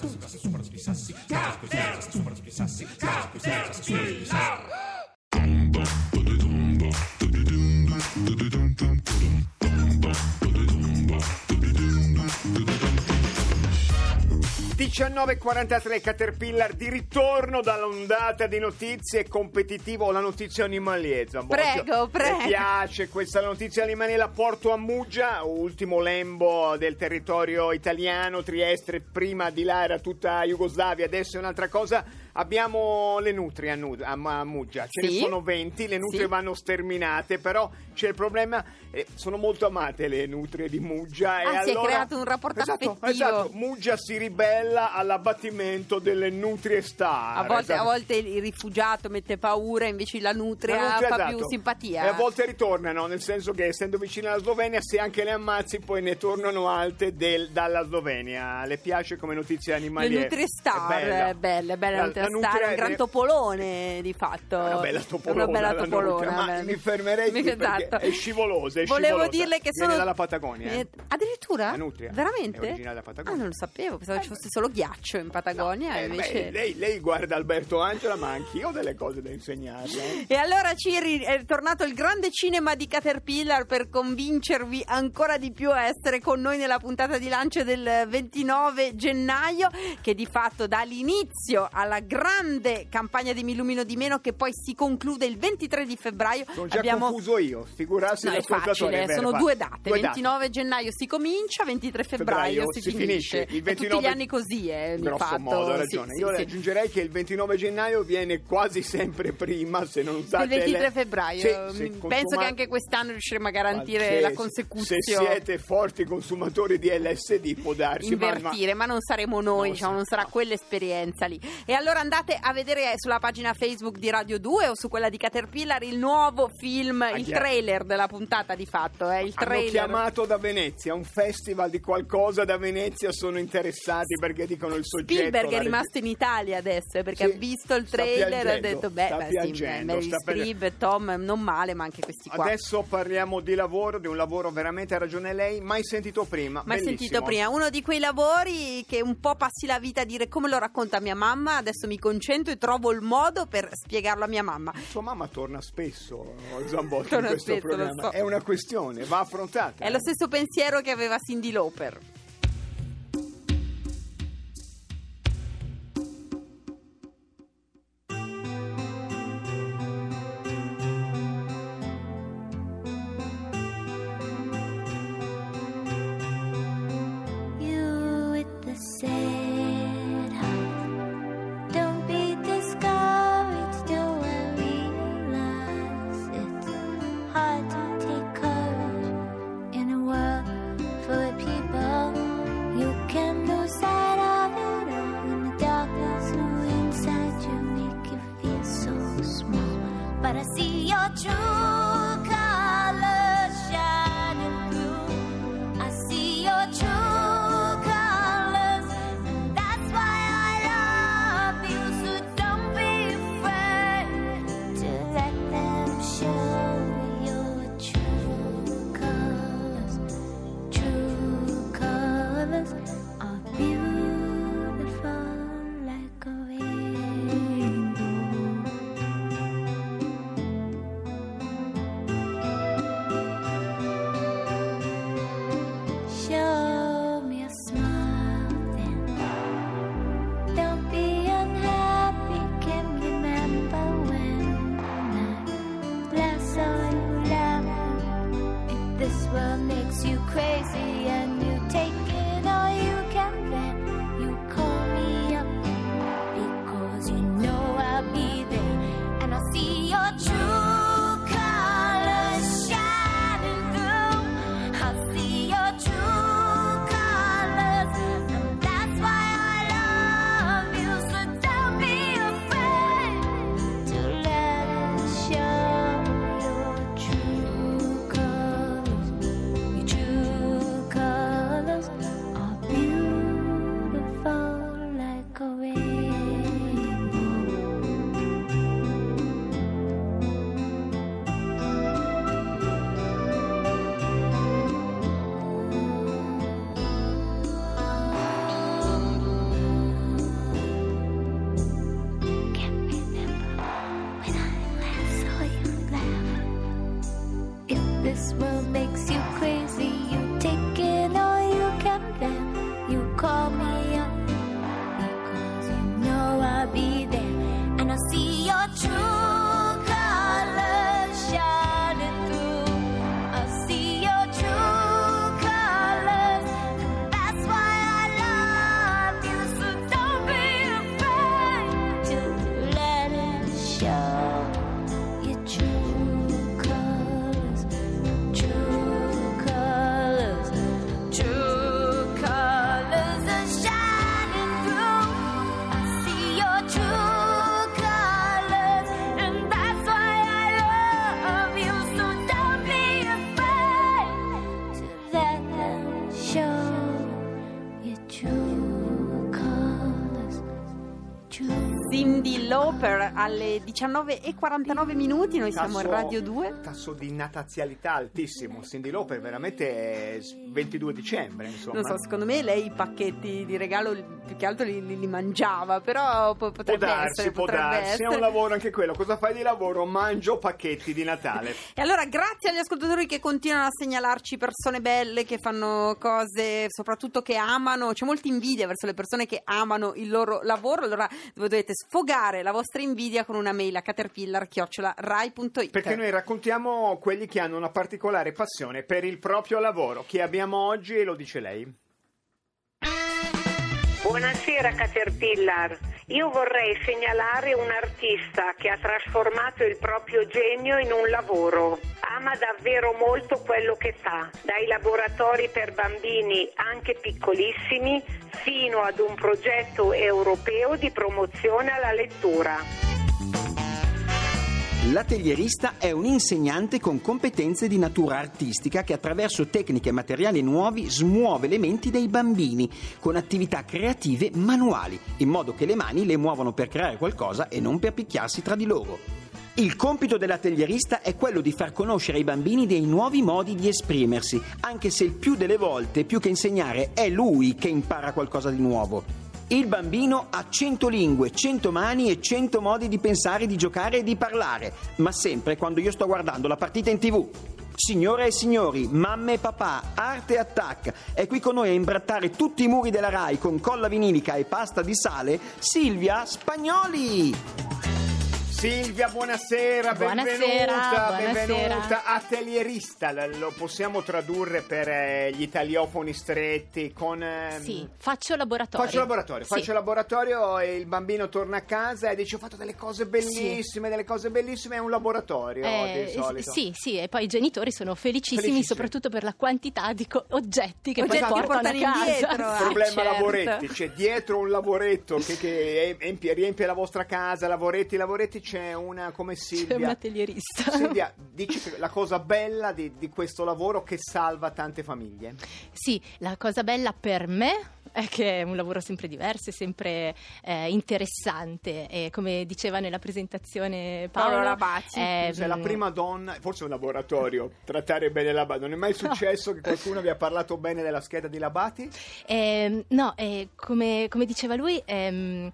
quizás, quizás, 19.43 Caterpillar di ritorno dall'ondata di notizie competitivo la notizia animalier Zambocchio. Prego, prego. Mi piace questa notizia animalier la porto a Muggia ultimo lembo del territorio italiano Trieste prima di là era tutta Jugoslavia adesso è un'altra cosa abbiamo le nutrie a, Nud- a, a Muggia ce Sì. ne sono 20 le nutrie Sì. vanno sterminate però c'è il problema eh, sono molto amate le nutrie di Muggia e Ah, si è allora- creato un rapporto esatto, affettivo. esatto Muggia si ribella all'abbattimento delle nutrie star. A volte, esatto. a volte il rifugiato mette paura, invece la nutria, La nutria, fa esatto. più simpatia. E a volte ritornano, nel senso che essendo vicine alla Slovenia, se anche le ammazzi, poi ne tornano alte del- dalla Slovenia. Le piace come notizia Le animaliere? nutrie star, È bella. eh, belle, belle La- nutrie la star, nutria un gran è- topolone di fatto. Una bella topolona. Una bella la topolona, nutria, ma mi fermerei qui Mi- esatto. è scivolosa, è Volevo scivolosa. dirle che Viene sono dalla Patagonia. eh. Eh, addirittura? La nutria. Veramente? È originale da Patagonia. Ah, non lo sapevo, pensavo ci fosse solo ghiaccio in Patagonia, Eh, invece beh, lei, lei guarda Alberto Angela, ma anch'io ho delle cose da insegnarle. eh. E allora Ciri è tornato il grande cinema di Caterpillar per convincervi ancora di più a essere con noi nella puntata di lancio del 29 gennaio che di fatto dà l'inizio alla grande campagna di Mi Illumino di Meno che poi si conclude il 23 di febbraio. Sono già Abbiamo confuso io, figurarsi No, è facile, vero, sono due date. Due date. 29 gennaio si comincia, 23 febbraio, Febbraio si, si finisce. finisce. Il E tutti 29 gli anni così, eh, di Grosso fatto. modo, ha Sì, ragione. sì, Io sì. aggiungerei che il 29 gennaio viene quasi sempre prima, se non usate Il 23 le- febbraio. Sì, Mi- sì, Penso consuma- che anche quest'anno riusciremo a garantire Ma la se- consecuzione. Se siete forti consumatori di LSD può darsi, ma- ma- invertire, ma, non saremo noi, No, diciamo, sì, non sarà no. quell'esperienza lì. E allora andate a vedere sulla pagina Facebook di Radio 2 o su quella di Caterpillar il nuovo film, il chiaro. trailer della puntata di fatto, eh, il Hanno trailer. chiamato da Venezia, un festival di qualcosa da Venezia, sono interessati perché dicono il soggetto. Spielberg è rimasto in Italia adesso perché Sì, ha visto il trailer e ha detto beh, sta beh sì, piangendo. Streep e Tom non male ma anche questi qua Adesso parliamo di lavoro, di un lavoro veramente ha ragione lei, mai sentito prima. Mai bellissimo. sentito prima, uno di quei lavori che un po' passi la vita a dire come lo racconta mia mamma, adesso mi concentro e trovo il modo per spiegarlo a mia mamma. Sua mamma torna spesso Zambotti Torna in questo spesso, programma. so. È una questione, va affrontata. È lo stesso pensiero che aveva Cindy Lauper. Lauper alle 19.49 minuti, noi siamo in Radio 2. Tasso di natazialità altissimo. Cindy Lauper veramente è s- 22 dicembre, insomma. Non so, secondo me lei i pacchetti di regalo più che altro li, li- li mangiava, però po- Può potrebbe darsi, essere, può potrebbe darsi, è essere. un lavoro anche quello. Cosa fai di lavoro? Mangio pacchetti di Natale. E allora grazie agli ascoltatori che continuano a segnalarci persone belle che fanno cose, soprattutto che amano, c'è molta invidia verso le persone che amano il loro lavoro, allora dovete sfogare la vostra invidia con una mail a caterpillar.rai.it Perché noi raccontiamo quelli che hanno una particolare passione per il proprio lavoro. Chi abbiamo oggi lo dice lei. Buonasera Caterpillar, io vorrei segnalare un artista che ha trasformato il proprio genio in un lavoro. Ama davvero molto quello che fa, dai laboratori per bambini anche piccolissimi fino ad un progetto europeo di promozione alla lettura. L'atellierista è un insegnante con competenze di natura artistica che attraverso tecniche e materiali nuovi smuove le menti dei bambini con attività creative manuali, in modo che le mani le muovono per creare qualcosa e non per picchiarsi tra di loro. Il compito dell'atellierista è quello di far conoscere ai bambini dei nuovi modi di esprimersi, anche se il più delle volte, più che insegnare, è lui che impara qualcosa di nuovo. Il bambino ha cento lingue, cento mani e cento modi di pensare, di giocare e di parlare, ma sempre quando io sto guardando la partita in tv. Signore e signori, mamme e papà, Arte Attack, è qui con noi a imbrattare tutti i muri della RAI con colla vinilica e pasta di sale, Silvia Spagnoli! Silvia, buonasera, Buonasera, benvenuta, buonasera. benvenuta. Atellierista, l- lo possiamo tradurre per eh, gli italiofoni stretti con... ehm, Sì, faccio laboratorio. Faccio laboratorio, Sì. faccio laboratorio e il bambino torna a casa e dice ho fatto delle cose bellissime, delle cose bellissime, è un laboratorio Eh, di solito. sì, sì, e poi i genitori sono felicissimi, Felicissimi. soprattutto per la quantità di co- oggetti che Oggetti poi portano, portano a casa. indietro, eh. Sì, Problema certo. lavoretti, c'è dietro un lavoretto che, che empie- riempie la vostra casa, lavoretti, lavoretti, c'è una come C'è Silvia. un atellierista. Silvia, dici la cosa bella di, di questo lavoro che salva tante famiglie. Sì, la cosa bella per me è che è un lavoro sempre diverso, è sempre eh, interessante e come diceva nella presentazione Paolo, Paolo Rabacci. eh, Sei la prima donna, forse un laboratorio, trattare bene Labati. Non è mai successo che qualcuno vi ha parlato bene della scheda di Labati? Ehm, no, eh, come, come diceva lui, ehm,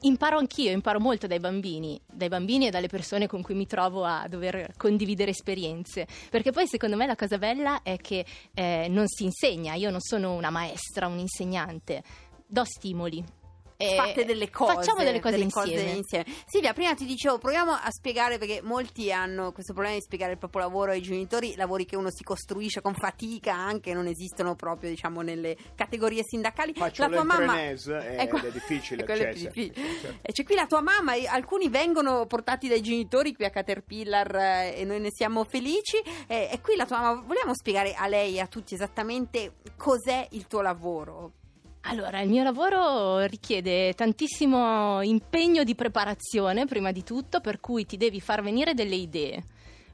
imparo anch'io, imparo molto dai bambini, dai bambini e dalle persone con cui mi trovo a dover condividere esperienze. Perché poi secondo me la cosa bella è che eh, non si insegna, io non sono una maestra, un insegnante, do stimoli. E Fate delle cose, Facciamo delle cose insieme. insieme. Silvia, prima ti dicevo, proviamo a spiegare perché molti hanno questo problema di spiegare il proprio lavoro ai genitori, lavori che uno si costruisce con fatica, anche non esistono proprio, diciamo, nelle categorie sindacali. Faccio la tua mamma ed Ecco, è difficile, è cioè, difficile. certo. C'è qui la tua mamma, e alcuni vengono portati dai genitori qui a Caterpillar eh, e noi ne siamo felici. E, e qui la tua mamma, vogliamo spiegare a lei e a tutti esattamente cos'è il tuo lavoro? Allora, il mio lavoro richiede tantissimo impegno di preparazione, prima di tutto, per cui ti devi far venire delle idee.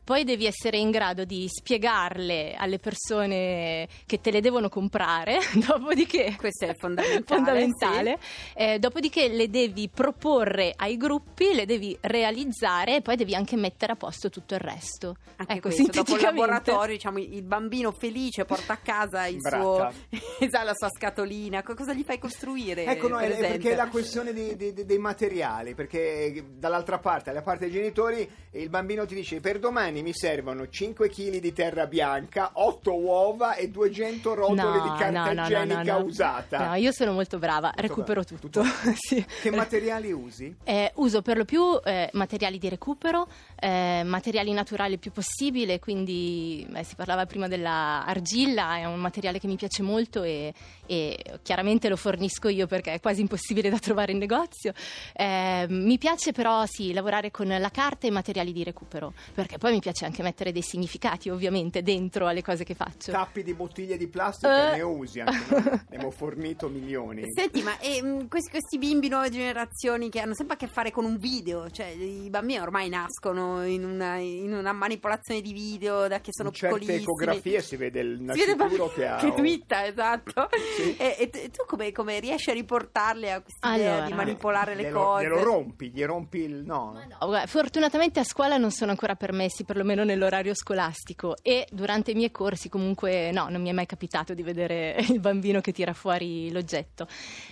Poi devi essere in grado di spiegarle alle persone che te le devono comprare, dopodiché Questo è fondamentale. fondamentale. Eh, dopodiché le devi proporre ai gruppi, le devi realizzare e poi devi anche mettere a posto tutto il resto. Anche ecco, questo, dopo il laboratorio, diciamo, il bambino felice porta a casa suo, esatto, la sua scatolina. Co- Cosa gli fai costruire? Ecco, no, per è, perché è la questione di- di- dei materiali, perché dall'altra parte, alla parte dei genitori, il bambino ti dice per domani mi servono 5 kg di terra bianca, 8 uova e 200 rotoli di carta igienica usata. No, io sono molto brava, Tutto recupero bene, tutto. Sì. Che materiali usi? Eh, uso per lo più eh, materiali di recupero, eh, materiali naturali il più possibile, quindi si parlava prima della argilla, è un materiale che mi piace molto e, e chiaramente lo fornisco io perché è quasi impossibile da trovare in negozio. Eh, mi piace però sì lavorare con la carta e i materiali di recupero, perché poi mi piace anche mettere dei significati, ovviamente, dentro alle cose che faccio. Tappi di bottiglie di plastica Eh. ne usi anche. Ne abbiamo fornito milioni. Senti, ma ehm, questi, questi bimbi nuove generazioni che hanno sempre a che fare con un video, cioè i bambini ormai nascono in una, in una manipolazione di video da che sono In certe piccolissimi. ecografie si vede il nascituro che ha. che twitta, esatto. Sì. E, e tu come, come riesci a riportarle a questa idea Allora. di manipolare le glielo, cose? glielo rompi, gli rompi il. No. Guarda, fortunatamente a scuola non sono ancora permessi, perlomeno nell'orario scolastico e durante i miei corsi comunque no, non mi è mai capitato di vedere il bambino che tira fuori l'oggetto.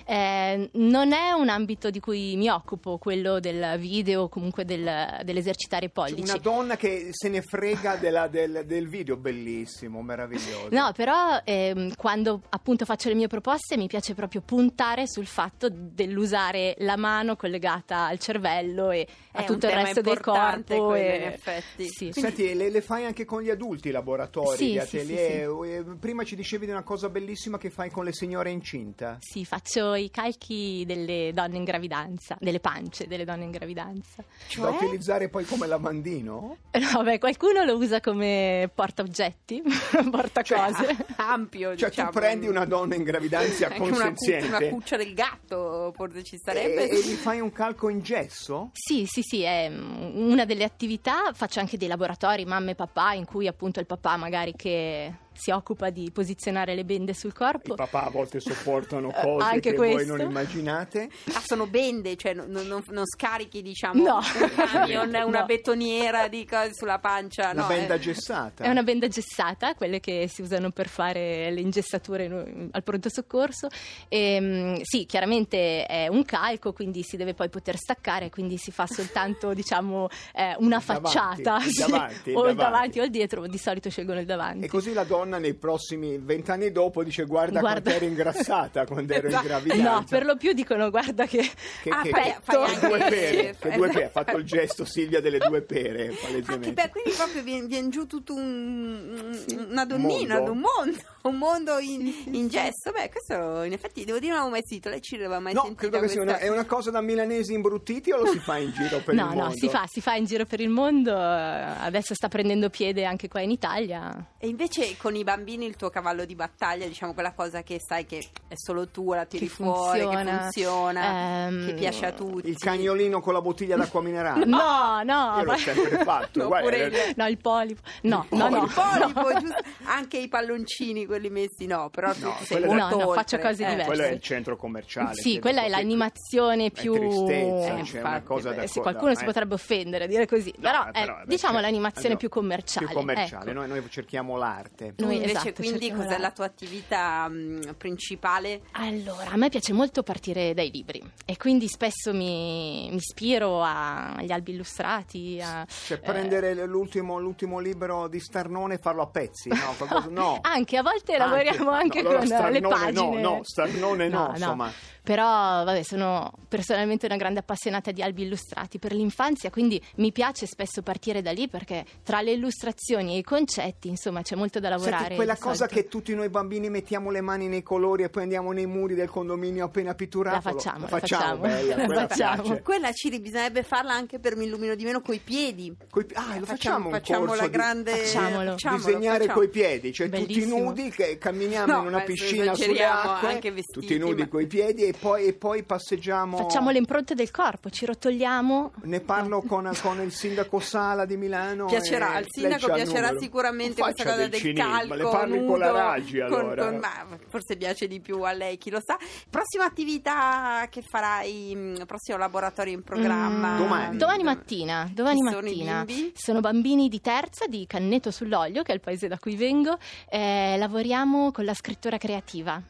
Eh, non è un ambito di cui mi occupo, quello del video o comunque del- dell'esercitare i pollici. Una donna che se ne frega della- del, del video, bellissimo, meraviglioso. No, però ehm, quando appunto faccio le mie proposte mi piace proprio puntare sul fatto dell'usare la mano collegata al cervello e a tutto il resto del corpo. quello, e- in effetti. Sì. Senti, le, le fai anche con gli adulti i laboratori, Sì, gli sì, atelier? Eh, Prima ci dicevi di una cosa bellissima che fai con le signore incinta. Sì, faccio i calchi delle donne in gravidanza, delle pance delle donne in gravidanza. Da utilizzare poi come lavandino? No, beh, qualcuno lo usa come porta oggetti, porta Cioè, cose. Ampio, Cioè diciamo. tu prendi una donna in gravidanza Anche una, cu- consenziente una cuccia del gatto, forse ci sarebbe. e, e gli fai un calco in gesso? Sì, sì, sì, è una delle attività, faccio anche dei laboratori, mamma e papà, in cui appunto il papà magari che si occupa di posizionare le bende sul I corpo. papà a volte sopportano Eh, cose anche che voi questo. non immaginate. Ah, sono bende, cioè non, non- non scarichi, diciamo, No. un camion, una No. betoniera di cose sulla pancia. Una no, benda eh. gessata. È una benda gessata, quelle che si usano per fare le ingessature in- al pronto soccorso. E, mm, sì, chiaramente è un calco, quindi si deve poi poter staccare, quindi si fa soltanto diciamo eh, una Davanti, facciata, il sì. davanti, o il davanti. davanti o il dietro, di solito scelgono il davanti. E così la donna nei prossimi vent'anni dopo dice guarda, Guarda. quanto ero ingrassata quando ero in Esatto. gravidanza. No, per lo più dicono guarda che, che, Ah, che- fai- che- due pere, che due pere. ha esatto. fatto il gesto Silvia delle due pere, Ah, palesemente. bello, quindi proprio viene, viene giù tutto un, una un donnina, mondo. un mondo, un mondo in, in gesso. Beh, questo in effetti devo dire non l'avevo mai sentito, lei ci aveva mai No, sentito credo che sia una, è una cosa da milanesi imbruttiti o lo si fa in giro per no, il mondo? no, si fa, si fa in giro per il mondo, adesso sta prendendo piede anche qua in Italia. E invece con i bambini il tuo cavallo di battaglia, diciamo quella cosa che sai che è solo tua, la tiri Che fuori, che funziona. Ehm, che piace a tutti. Il cagnolino con la bottiglia d'acqua minerale. No, no, Io l'ho sempre fatto. No, guarda, io. no, il polipo. No, Il no, no. il polipo, giusto? anche i palloncini, quelli messi, no, però tu No, sei è- molto No, no, faccio cose Eh, diverse. quello è il centro commerciale. Sì, quella è l'animazione più... tristezza, Eh, c'è una cosa beh, da sì, qualcuno si eh. potrebbe offendere a dire così, No, però, eh, è, però, diciamo cioè, l'animazione più commerciale. Più commerciale, ecco. noi, noi cerchiamo l'arte. Noi, invece, esatto, quindi, cerchiamo cos'è la- tua attività mh, principale? Allora, a me piace molto partire dai libri e quindi spesso mi, mi ispiro a- agli albi illustrati. A, Cioè, eh, prendere l'ultimo, l'ultimo libro di Starnone e farlo a pezzi, no? Qualcosa- no. Anche a volte lavoriamo Anche. anche No, allora con Starnone le pagine. no, no, Starnone no, insomma. Però, vabbè, sono personalmente una grande appassionata di albi illustrati per l'infanzia, quindi mi piace spesso partire da lì perché tra le illustrazioni e i concetti, insomma, c'è molto da lavorare. Senti, quella cosa solito. che tutti noi bambini mettiamo le mani nei colori e poi andiamo nei muri del condominio appena pitturato. La facciamo, la facciamo. bella, La quella facciamo. Quella Ciri bisognerebbe farla anche per mi illumino di meno coi piedi. Coi- ah, lo facciamo, un facciamo corso la grande Facciamolo. facciamolo, disegnare facciamo. coi piedi, cioè tutti Bellissimo. nudi che camminiamo No, in una piscina sulle acque, anche vestiti, tutti nudi ma- coi piedi e poi, e poi passeggiamo. Facciamo le impronte del corpo, ci rotoliamo. Ne parlo con, con il sindaco Sala di Milano. Piacerà, al sindaco piacerà sicuramente questa cosa del del cinismo, calco Le parli nudo, con la Raggi con- allora. con- ma forse piace di più a lei, chi lo sa. Prossima attività che farai, mh, prossimo laboratorio in programma? Mm, Domani. Domani mattina, domani sono mattina. bimbi? Sono bambini di terza di Canneto sull'Olio, che è il paese da cui vengo. Eh, lavoriamo con la scrittura creativa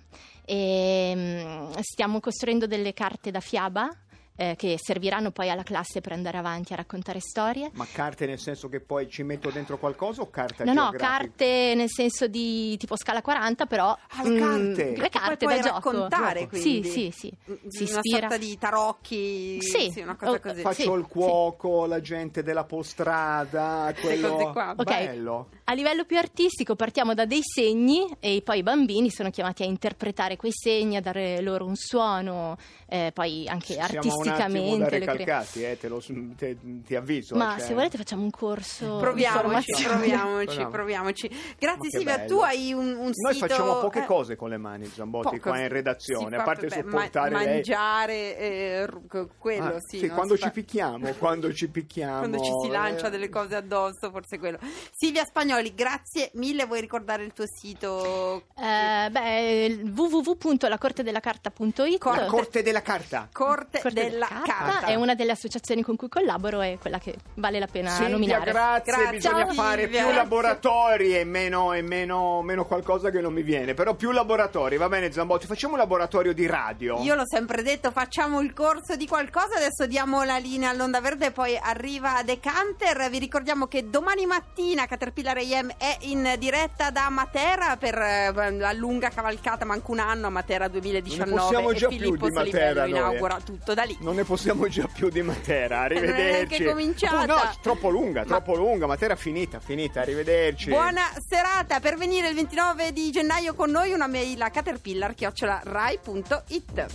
e mm, stiamo costruendo delle carte da fiaba eh, che serviranno poi alla classe per andare avanti a raccontare storie. Ma carte nel senso che poi ci metto dentro qualcosa o carta No, no, geografica? carte nel senso di tipo scala 40, però Ah, le mm, carte! le carte da gioco. raccontare, quindi. Sì, sì, sì. Mm, Si una ispira. sorta di tarocchi, Sì. una cosa Oh, così. Faccio Sì, il cuoco, la gente della postrada, quello qua. Ok. bello. A livello più artistico partiamo da dei segni e poi i bambini sono chiamati a interpretare quei segni, a dare loro un suono, eh, poi anche Siamo a le crea- recalcati, eh, te lo, te- ti avviso. Ma eh, se cioè- volete facciamo un corso Proviamoci, proviamoci, Proviamo. proviamoci. Grazie Silvia, bello. tu hai un, un Noi sito... facciamo poche eh, cose con le mani, Zambotti, qua in redazione, a parte beh, sopportare ma- lei. mangiare, eh, quello Ah, sì. non quando ci fa- picchiamo, quando ci picchiamo. Quando ci si lancia eh. delle cose addosso, forse quello. Silvia Spagnoli, grazie mille. Vuoi ricordare il tuo sito? Eh, beh, www.lacortedelacarta.it La Corte della Carta. Corte, Corte della Carta. è una delle associazioni con cui collaboro e quella che vale la pena Silvia, nominare. grazie, Grazie, bisogna Silvia. fare più Grazie. laboratori e meno, e meno- meno qualcosa che non mi viene, però più laboratori, va bene Zambotti, facciamo un laboratorio di radio. Io l'ho sempre detto, facciamo il corso di qualcosa, adesso diamo la linea all'Onda Verde, poi arriva Decanter. Vi ricordiamo che domani mattina Caterpillar AM è in diretta da Matera per eh, la lunga cavalcata, manca un anno a Matera 2019 Non possiamo e già Filippo più di Solivello Matera eh. inaugura tutto da lì. Non ne possiamo già più di Matera, non è neanche arrivederci. cominciata. Oh, no, troppo lunga, troppo lunga, Matera finita, finita, arrivederci. Buona serata, per venire il 29 di gennaio con noi una mail a caterpillar-rai.it